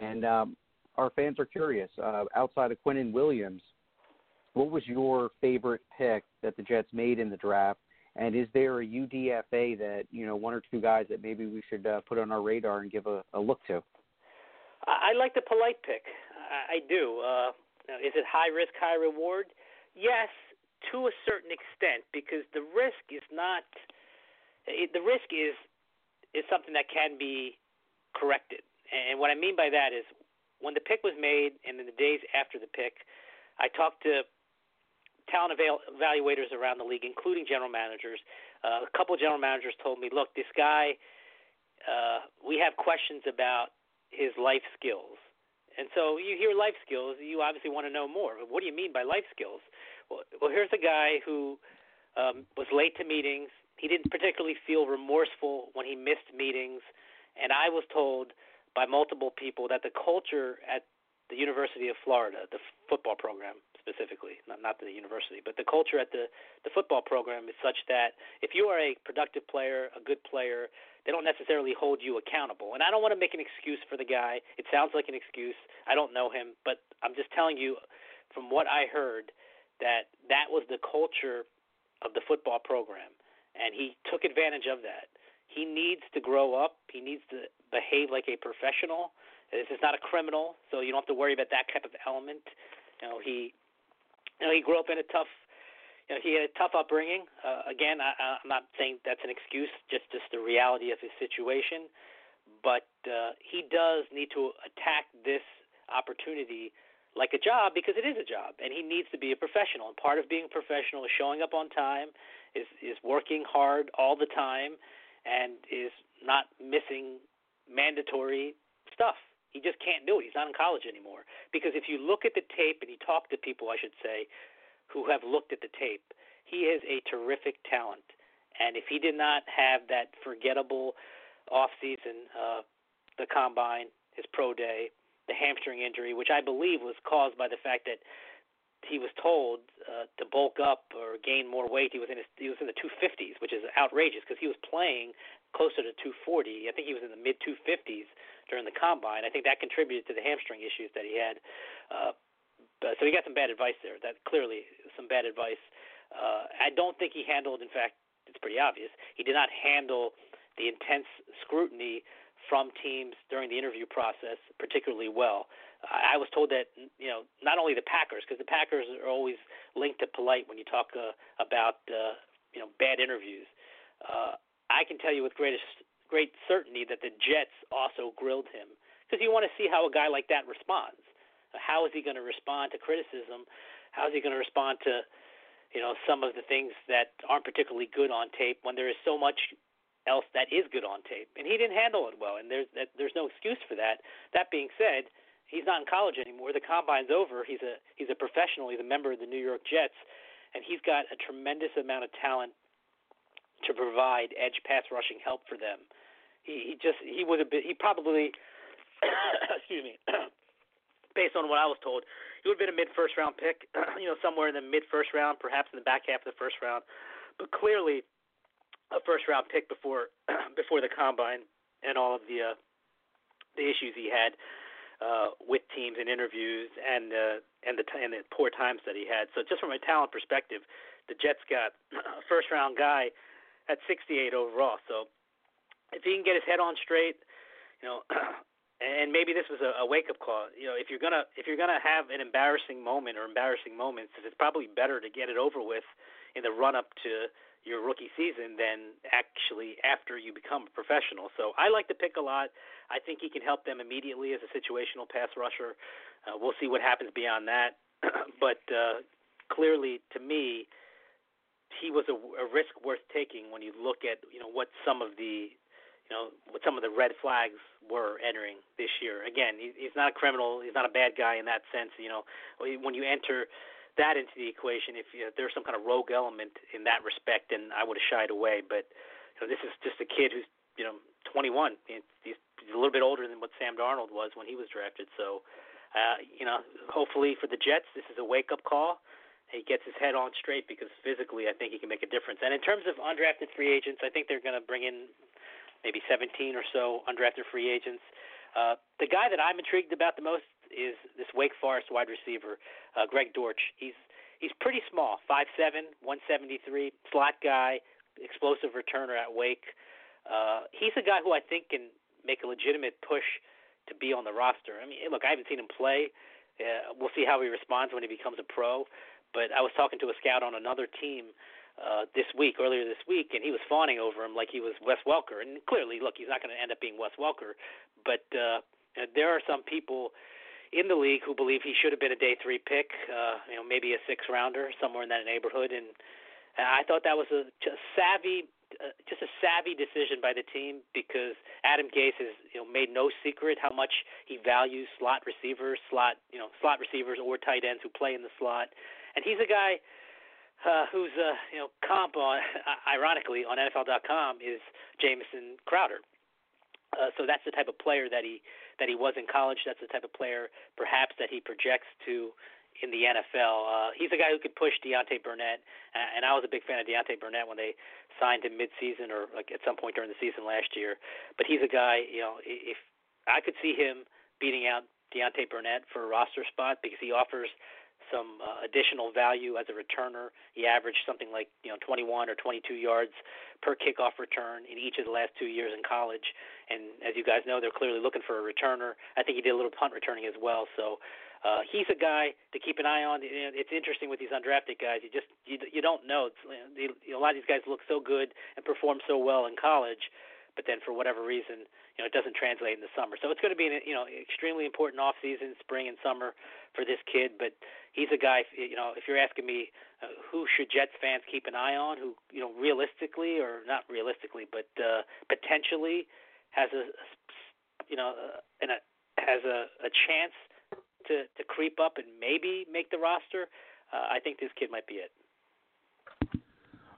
And um, our fans are curious. Uh, outside of Quinnen Williams, what was your favorite pick that the Jets made in the draft? And is there a UDFA that you know one or two guys that maybe we should uh, put on our radar and give a, a look to? I like the Polite pick. I, I do. Uh, is it high risk, high reward? Yes, to a certain extent, because the risk is not. It, the risk is is something that can be corrected. And what I mean by that is when the pick was made and in the days after the pick, I talked to talent evaluators around the league, including general managers. Uh, a couple of general managers told me, look, this guy, uh, we have questions about his life skills. And so you hear life skills, you obviously want to know more. What do you mean by life skills? Well, well here's a guy who um, was late to meetings. He didn't particularly feel remorseful when he missed meetings. And I was told by multiple people that the culture at the University of Florida, the football program specifically, not, not the university, but the culture at the, the football program is such that if you are a productive player, a good player, they don't necessarily hold you accountable. And I don't want to make an excuse for the guy. It sounds like an excuse. I don't know him, but I'm just telling you from what I heard that that was the culture of the football program. And he took advantage of that. He needs to grow up. He needs to behave like a professional. This is not a criminal, so you don't have to worry about that type of element. You know, he, you know, he grew up in a tough, you know, he had a tough upbringing. Uh, again, I, I'm not saying that's an excuse, just just the reality of his situation. But uh, he does need to attack this opportunity like a job because it is a job, and he needs to be a professional. And part of being a professional is showing up on time, is is working hard all the time, and is not missing mandatory stuff. He just can't do it. He's not in college anymore. Because if you look at the tape and you talk to people, I should say, who have looked at the tape, he is a terrific talent. And if he did not have that forgettable off season, uh, the combine, his pro day, the hamstring injury, which I believe was caused by the fact that he was told uh, to bulk up or gain more weight. He was in his, he was in the 250s, which is outrageous because he was playing closer to 240. I think he was in the mid 250s during the combine. I think that contributed to the hamstring issues that he had. Uh, so he got some bad advice there. That clearly some bad advice. Uh, I don't think he handled. In fact, it's pretty obvious. He did not handle the intense scrutiny from teams during the interview process particularly well. I was told that you know not only the Packers because the Packers are always linked to Polite when you talk uh, about uh, you know bad interviews. Uh, I can tell you with greatest great certainty that the Jets also grilled him because you want to see how a guy like that responds. How is he going to respond to criticism? How is he going to respond to you know some of the things that aren't particularly good on tape when there is so much else that is good on tape, and he didn't handle it well, and there's that, there's no excuse for that. That being said, he's not in college anymore. The combine's over. He's a he's a professional. He's a member of the New York Jets, and he's got a tremendous amount of talent to provide edge pass rushing help for them. He he just he would have been he probably excuse me based on what I was told he would have been a mid first round pick, you know somewhere in the mid first round, perhaps in the back half of the first round, but clearly a first round pick before before the combine and all of the uh, the issues he had uh, with teams and interviews and uh, and the and the poor times that he had. So just from a talent perspective, the Jets got a first round guy at 68 overall. So if he can get his head on straight, you know. and maybe this was a, a wake up call. You know, if you're gonna if you're gonna have an embarrassing moment or embarrassing moments, it's probably better to get it over with in the run up to your rookie season than actually after you become a professional. So I like to pick a lot. I think he can help them immediately as a situational pass rusher. Uh, we'll see what happens beyond that. but uh, clearly, to me, he was a, a risk worth taking when you look at you know what some of the you know what some of the red flags were entering this year. Again, he, he's not a criminal. He's not a bad guy in that sense. You know, when you enter that into the equation. If you know, there's some kind of rogue element in that respect, then I would have shied away. But you know, this is just a kid who's you know 21. He's, he's a little bit older than what Sam Darnold was when he was drafted. So, uh, you know, hopefully for the Jets, this is a wake up call. He gets his head on straight because physically, I think he can make a difference. And in terms of undrafted free agents, I think they're going to bring in maybe 17 or so undrafted free agents. Uh, the guy that I'm intrigued about the most is this Wake Forest wide receiver, uh, Greg Dortch. He's he's pretty small, 5'7", 173, slot guy, explosive returner at Wake. Uh, he's a guy who I think can make a legitimate push to be on the roster. I mean, look, I haven't seen him play. Uh, we'll see how he responds when he becomes a pro. But I was talking to a scout on another team uh, this week, earlier this week, and he was fawning over him like he was Wes Welker. And clearly, look, he's not going to end up being Wes Welker. But uh, there are some people in the league who believe he should have been a day three pick, uh, you know, maybe a six rounder somewhere in that neighborhood. And I thought that was a savvy, uh, just a savvy decision by the team because Adam Gase has you know made no secret how much he values slot receivers, slot you know slot receivers or tight ends who play in the slot, and he's a guy. Uh, whose uh, you know comp on, ironically on NFL.com is Jamison Crowder. Uh, so that's the type of player that he that he was in college. That's the type of player, perhaps, that he projects to in the NFL. Uh, he's a guy who could push Deontay Burnett, and I was a big fan of Deontay Burnett when they signed him mid-season or like at some point during the season last year. But he's a guy, you know, if I could see him beating out Deontay Burnett for a roster spot because he offers some uh, additional value as a returner. He averaged something like you know 21 or 22 yards per kickoff return in each of the last two years in college. And as you guys know, they're clearly looking for a returner. I think he did a little punt returning as well. So uh, he's a guy to keep an eye on. It's interesting with these undrafted guys. You just you you don't know. It's, you know, a lot of these guys look so good and perform so well in college, but then for whatever reason, you know, it doesn't translate in the summer. So it's going to be an you know extremely important off season, spring and summer for this kid. But he's a guy. You know, if you're asking me, uh, who should Jets fans keep an eye on? Who you know, realistically or not realistically, but uh, potentially has a you know uh, and a, has a, a chance to to creep up and maybe make the roster, uh, I think this kid might be it.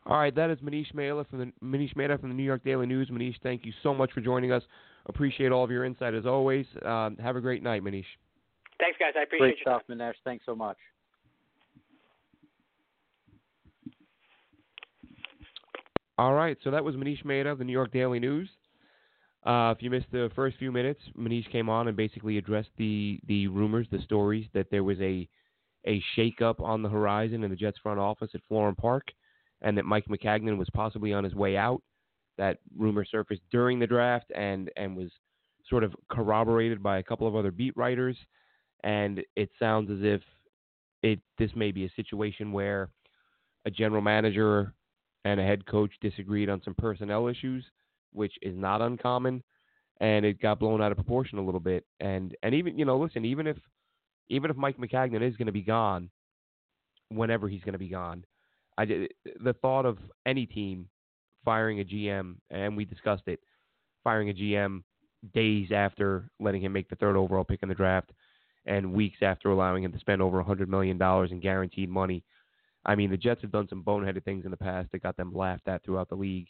All right, that is Manish Mehta from the Manish Mehta from the New York Daily News. Manish, thank you so much for joining us. appreciate all of your insight as always. Um, have a great night, Manish. Thanks, guys. I appreciate Great stuff, Manish. Thanks so much. All right, so that was Manish Mehta of the New York Daily News. Uh, if you missed the first few minutes, Manish came on and basically addressed the the rumors, the stories that there was a a shakeup on the horizon in the Jets front office at Florham Park, and that Mike Maccagnan was possibly on his way out. That rumor surfaced during the draft and and was sort of corroborated by a couple of other beat writers. And it sounds as if it this may be a situation where a general manager and a head coach disagreed on some personnel issues, which is not uncommon, and it got blown out of proportion a little bit. And and even you know, listen, even if even if Mike Maccagnan is going to be gone, whenever he's going to be gone, I the thought of any team firing a GM, and we discussed it, firing a GM days after letting him make the third overall pick in the draft, and weeks after allowing him to spend over hundred million dollars in guaranteed money I mean, the Jets have done some boneheaded things in the past that got them laughed at throughout the league.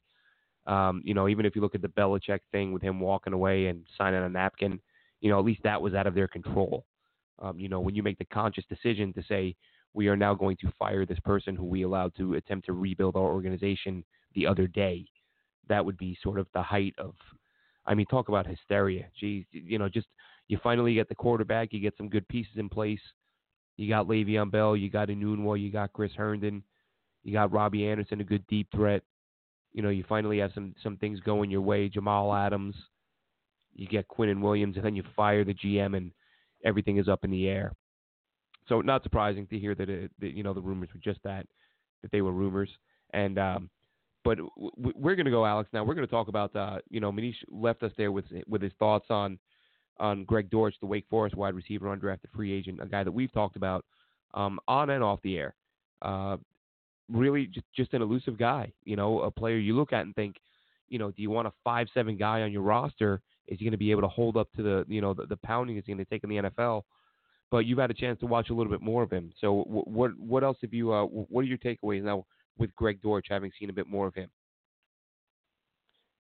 Um, you know, even if you look at the Belichick thing with him walking away and signing a napkin, you know, at least that was out of their control. Um, you know, when you make the conscious decision to say we are now going to fire this person who we allowed to attempt to rebuild our organization the other day, that would be sort of the height of. I mean, talk about hysteria. Geez, you know, just you finally get the quarterback, you get some good pieces in place. You got Le'Veon Bell, you got Enunwa, you got Chris Herndon, you got Robbie Anderson, a good deep threat. You know, you finally have some some things going your way. Jamal Adams, you get Quinnen Williams, and then you fire the GM, and everything is up in the air. So not surprising to hear that, it, that you know the rumors were just that that they were rumors. And um, but w- we're going to go, Alex. Now we're going to talk about uh, you know Manish left us there with with his thoughts on on Greg Dortch, the Wake Forest wide receiver, undrafted free agent, a guy that we've talked about um, on and off the air. Uh, really, just just an elusive guy. You know, a player you look at and think, you know, do you want a five seven guy on your roster? Is he going to be able to hold up to the you know the, the pounding is going to take in the NFL? But you've had a chance to watch a little bit more of him. So what what else have you? Uh, what are your takeaways now with Greg Dortch, having seen a bit more of him?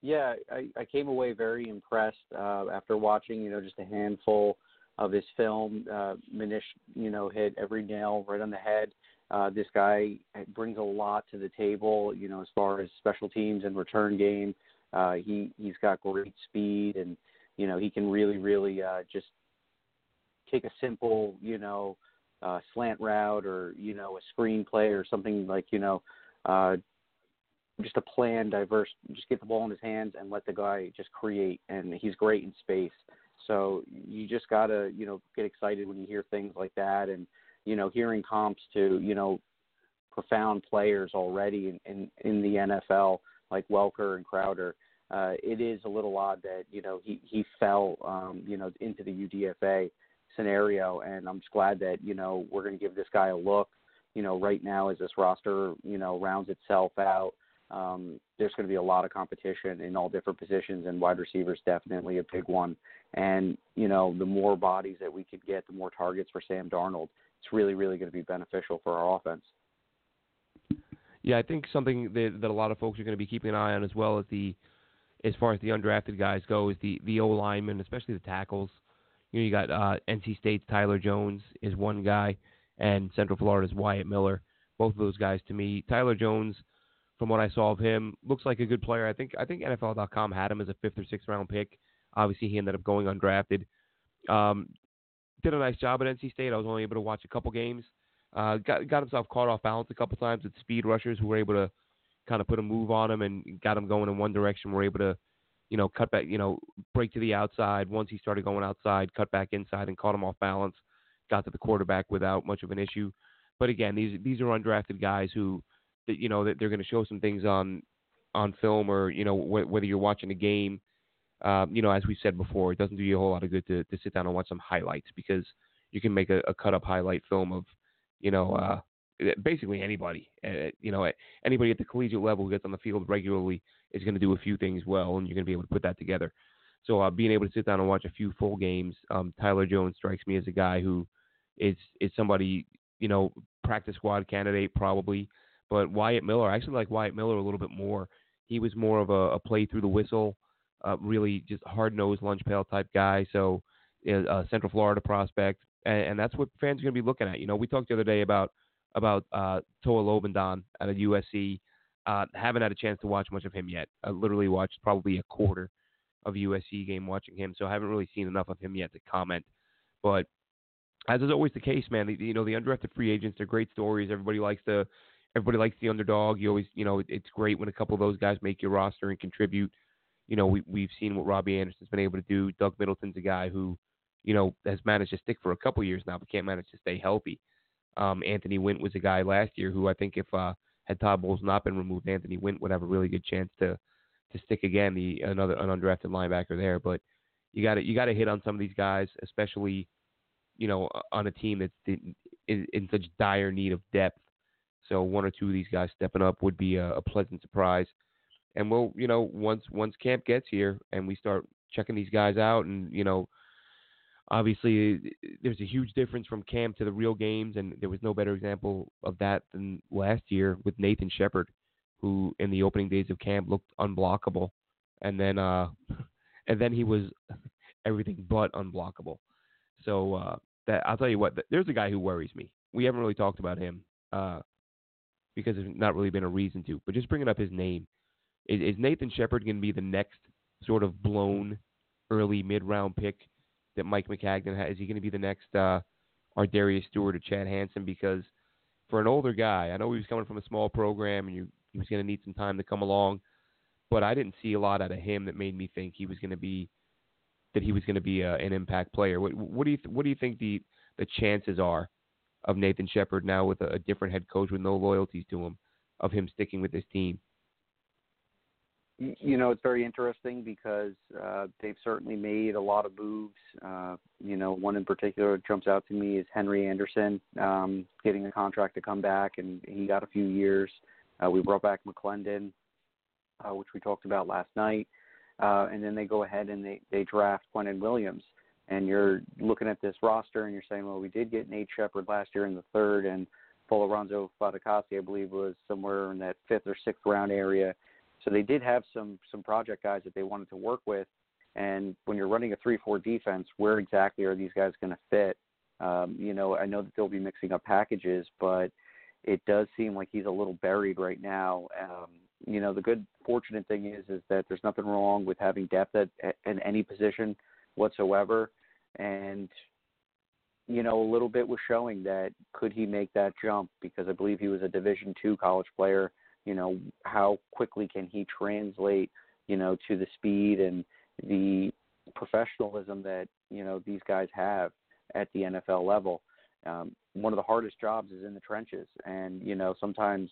Yeah, I, I came away very impressed uh, after watching, you know, just a handful of his film. Uh, Manish, you know, hit every nail right on the head. Uh, this guy brings a lot to the table, you know, as far as special teams and return game. Uh, he he's got great speed, and you know, he can really, really uh, just take a simple, you know, uh, slant route or you know a screen play or something like you know uh, just a plan, diverse, just get the ball in his hands and let the guy just create. And he's great in space. So you just gotta, you know, get excited when you hear things like that, and you know, hearing comps to, you know, profound players already in in, in the NFL like Welker and Crowder. Uh, it is a little odd that you know he he fell, um, you know, into the UDFA scenario, and I'm just glad that you know we're going to give this guy a look. You know, right now as this roster, you know, rounds itself out um, there's going to be a lot of competition in all different positions, and wide receivers definitely a big one. And you know, the more bodies that we could get, the more targets for Sam Darnold. It's really, really going to be beneficial for our offense. Yeah, I think something that, that a lot of folks are going to be keeping an eye on as well as the, as far as the undrafted guys go, is the the O linemen, especially the tackles. You know, you got uh, NC State's Tyler Jones is one guy, and Central Florida's Wyatt Miller. Both of those guys, to me, Tyler Jones from what I saw of him. Looks like a good player. I think I think NFL.com had him as a fifth or sixth round pick. Obviously, he ended up going undrafted. Um, did a nice job at NC State. I was only able to watch a couple games. Uh, got got himself caught off balance a couple times with speed rushers who were able to kind of put a move on him and got him going in one direction. Were able to, you know, cut back, you know, break to the outside. Once he started going outside, cut back inside and caught him off balance. Got to the quarterback without much of an issue. But again, these these are undrafted guys who that you know that they're going to show some things on on film or you know wh- whether you're watching a game. Um, you know, as we said before, it doesn't do you a whole lot of good to, to sit down and watch some highlights because you can make a, a cut up highlight film of, you know, uh, basically anybody. Uh, you know, anybody at the collegiate level who gets on the field regularly is going to do a few things well, and you're going to be able to put that together. So uh, being able to sit down and watch a few full games, um, Tyler Jones strikes me as a guy who is is somebody you know practice squad candidate probably. But Wyatt Miller, I actually like Wyatt Miller a little bit more. He was more of a, a play through the whistle, uh, really just hard nosed lunch pail type guy. So uh, Central Florida prospect, and, and that's what fans are going to be looking at. You know, we talked the other day about about uh, Toa Lobendahn at a USC. Uh, haven't had a chance to watch much of him yet. I literally watched probably a quarter of USC game watching him, so I haven't really seen enough of him yet to comment. But as is always the case, man, you know the undrafted free agents are great stories. Everybody likes the everybody likes the underdog. You always, you know, it's great when a couple of those guys make your roster and contribute. You know, we we've seen what Robbie Anderson's been able to do. Doug Middleton's a guy who, you know, has managed to stick for a couple years now, but can't manage to stay healthy. Um, Anthony Wint was a guy last year who I think if uh, had Todd Bowles not been removed, Anthony Wint would have a really good chance to to stick again. The another an undrafted linebacker there, but you got to you got to hit on some of these guys, especially you know on a team that's in, in, in such dire need of depth. So one or two of these guys stepping up would be a, a pleasant surprise. And we'll, you know, once once camp gets here and we start checking these guys out, and you know, obviously there's a huge difference from camp to the real games, and there was no better example of that than last year with Nathan Shepherd, who in the opening days of camp looked unblockable, and then uh, and then he was everything but unblockable. So uh, that I'll tell you what, there's a guy who worries me. We haven't really talked about him uh, because there's not really been a reason to, but just bringing up his name. Is, is Nathan Shepherd going to be the next sort of blown early mid round pick that Mike Maccagnan has? Is he going to be the next uh, Ardarius Stewart or Chad Hansen? Because for an older guy, I know he was coming from a small program and you, he was going to need some time to come along, but I didn't see a lot out of him that made me think he was going to be that he was going to be a, uh, an impact player. What, what do you th- what do you think the the chances are of Nathan Shepherd now with a, a different head coach with no loyalties to him of him sticking with this team? You know, it's very interesting because uh, they've certainly made a lot of moves. Uh, you know, one in particular jumps out to me is Henry Anderson um, getting a contract to come back, and he got a few years. Uh, we brought back McLendon, uh, which we talked about last night, uh, and then they go ahead and they they draft Quinnen Williams. And you're looking at this roster, and you're saying, well, we did get Nate Shepherd last year in the third, and Folorunso Fatukasi, I believe, was somewhere in that fifth or sixth round area so they did have some some project guys that they wanted to work with. And when you're running a three-four defense, where exactly are these guys going to fit? Um, you know, I know that they'll be mixing up packages, but it does seem like he's a little buried right now. Um, you know, the good fortunate thing is is that there's nothing wrong with having depth at, at in any position whatsoever, and you know, a little bit was showing that could he make that jump because I believe he was a Division two college player you know how quickly can he translate you know to the speed and the professionalism that you know these guys have at the NFL level. Um, one of the hardest jobs is in the trenches, and you know sometimes,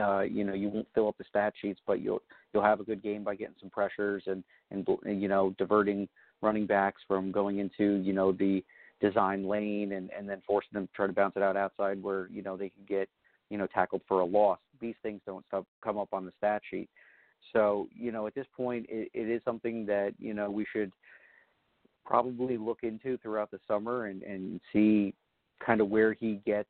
uh, you know you won't fill up the stat sheets, but you'll you'll have a good game by getting some pressures and and you know diverting running backs from going into you know the design lane and and then forcing them to try to bounce it out outside where you know they can get you know tackled for a loss these things don't stop, come up on the stat sheet. So, you know, at this point, it, it is something that, you know, we should probably look into throughout the summer and, and see kind of where he gets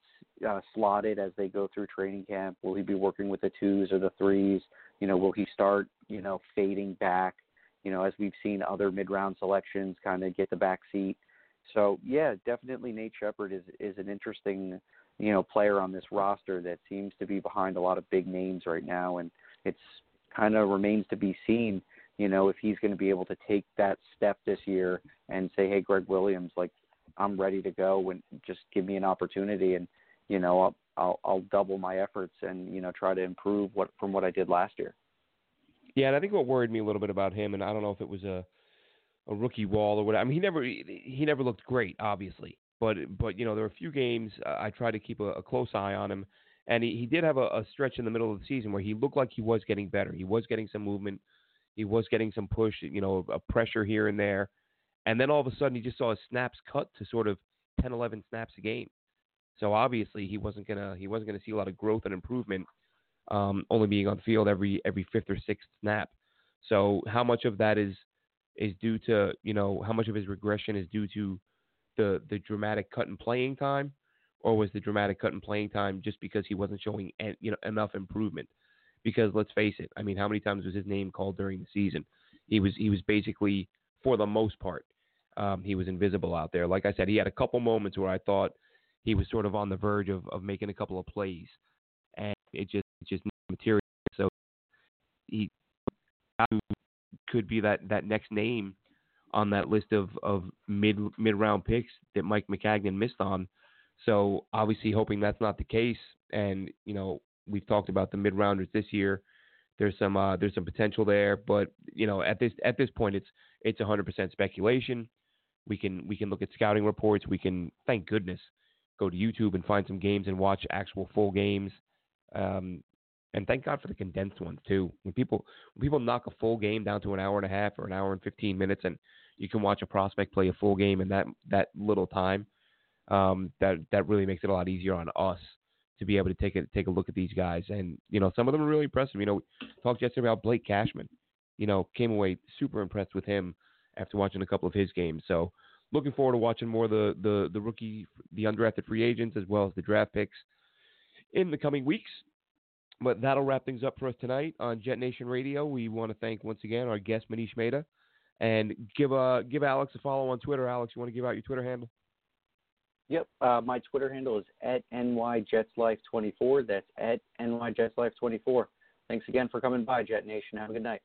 uh, slotted as they go through training camp. Will he be working with the twos or the threes? You know, will he start, you know, fading back? You know, as we've seen other mid-round selections kind of get the back seat. So yeah, definitely Nate Shepherd is is an interesting you know player on this roster that seems to be behind a lot of big names right now, and it's kind of remains to be seen. You know if he's going to be able to take that step this year and say, "Hey, Gregg Williams, like I'm ready to go, and just give me an opportunity, and you know I'll I'll, I'll double my efforts and you know try to improve what from what I did last year." Yeah, and I think what worried me a little bit about him, and I don't know if it was a a rookie wall or whatever. I mean, he never he never looked great, obviously, but but you know there were a few games uh, I tried to keep a, a close eye on him, and he, he did have a, a stretch in the middle of the season where he looked like he was getting better. He was getting some movement, he was getting some push, you know, a pressure here and there, and then all of a sudden he just saw his snaps cut to sort of 10, 11 snaps a game. So obviously he wasn't gonna he wasn't gonna see a lot of growth and improvement, um, only being on the field every every fifth or sixth snap. So how much of that is is due to you know how much of his regression is due to the the dramatic cut in playing time, or was the dramatic cut in playing time just because he wasn't showing you know enough improvement? Because let's face it, I mean, how many times was his name called during the season? he was he was basically for the most part um, he was invisible out there. Like I said, he had a couple moments where I thought he was sort of on the verge of, of making a couple of plays, and it just it just material. So he could be that that next name on that list of of mid mid round picks that Mike Maccagnan missed on. So obviously hoping that's not the case. And you know we've talked about the mid rounders this year. There's some uh, there's some potential there, but you know at this at this point it's it's 100% speculation. We can we can look at scouting reports. We can thank goodness go to YouTube and find some games and watch actual full games. Um, and thank God for the condensed ones too. When people when people knock a full game down to an hour and a half or an hour and 15 minutes, and you can watch a prospect play a full game in that that little time. Um, that that really makes it a lot easier on us to be able to take a take a look at these guys. And you know, some of them are really impressive. You know, talked yesterday about Blake Cashman. You know, came away super impressed with him after watching a couple of his games. So looking forward to watching more of the the the rookie, the undrafted free agents as well as the draft picks in the coming weeks. But that'll wrap things up for us tonight on Jet Nation Radio. We want to thank once again our guest Manish Mehta and give uh give Alex a follow on Twitter. Alex, you want to give out your Twitter handle? Yep, uh, my Twitter handle is at nyjetslife24. That's at nyjetslife24. Thanks again for coming by, Jet Nation. Have a good night.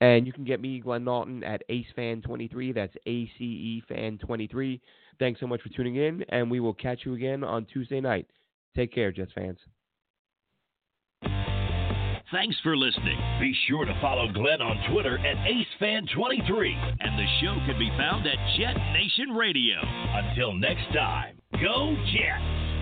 And you can get me, Glenn Naughton, at AceFan23. That's A C E Fan23. Thanks so much for tuning in, and we will catch you again on Tuesday night. Take care, Jets fans. Thanks for listening. Be sure to follow Glenn on Twitter at AceFan23. And the show can be found at Jet Nation Radio. Until next time, go Jets!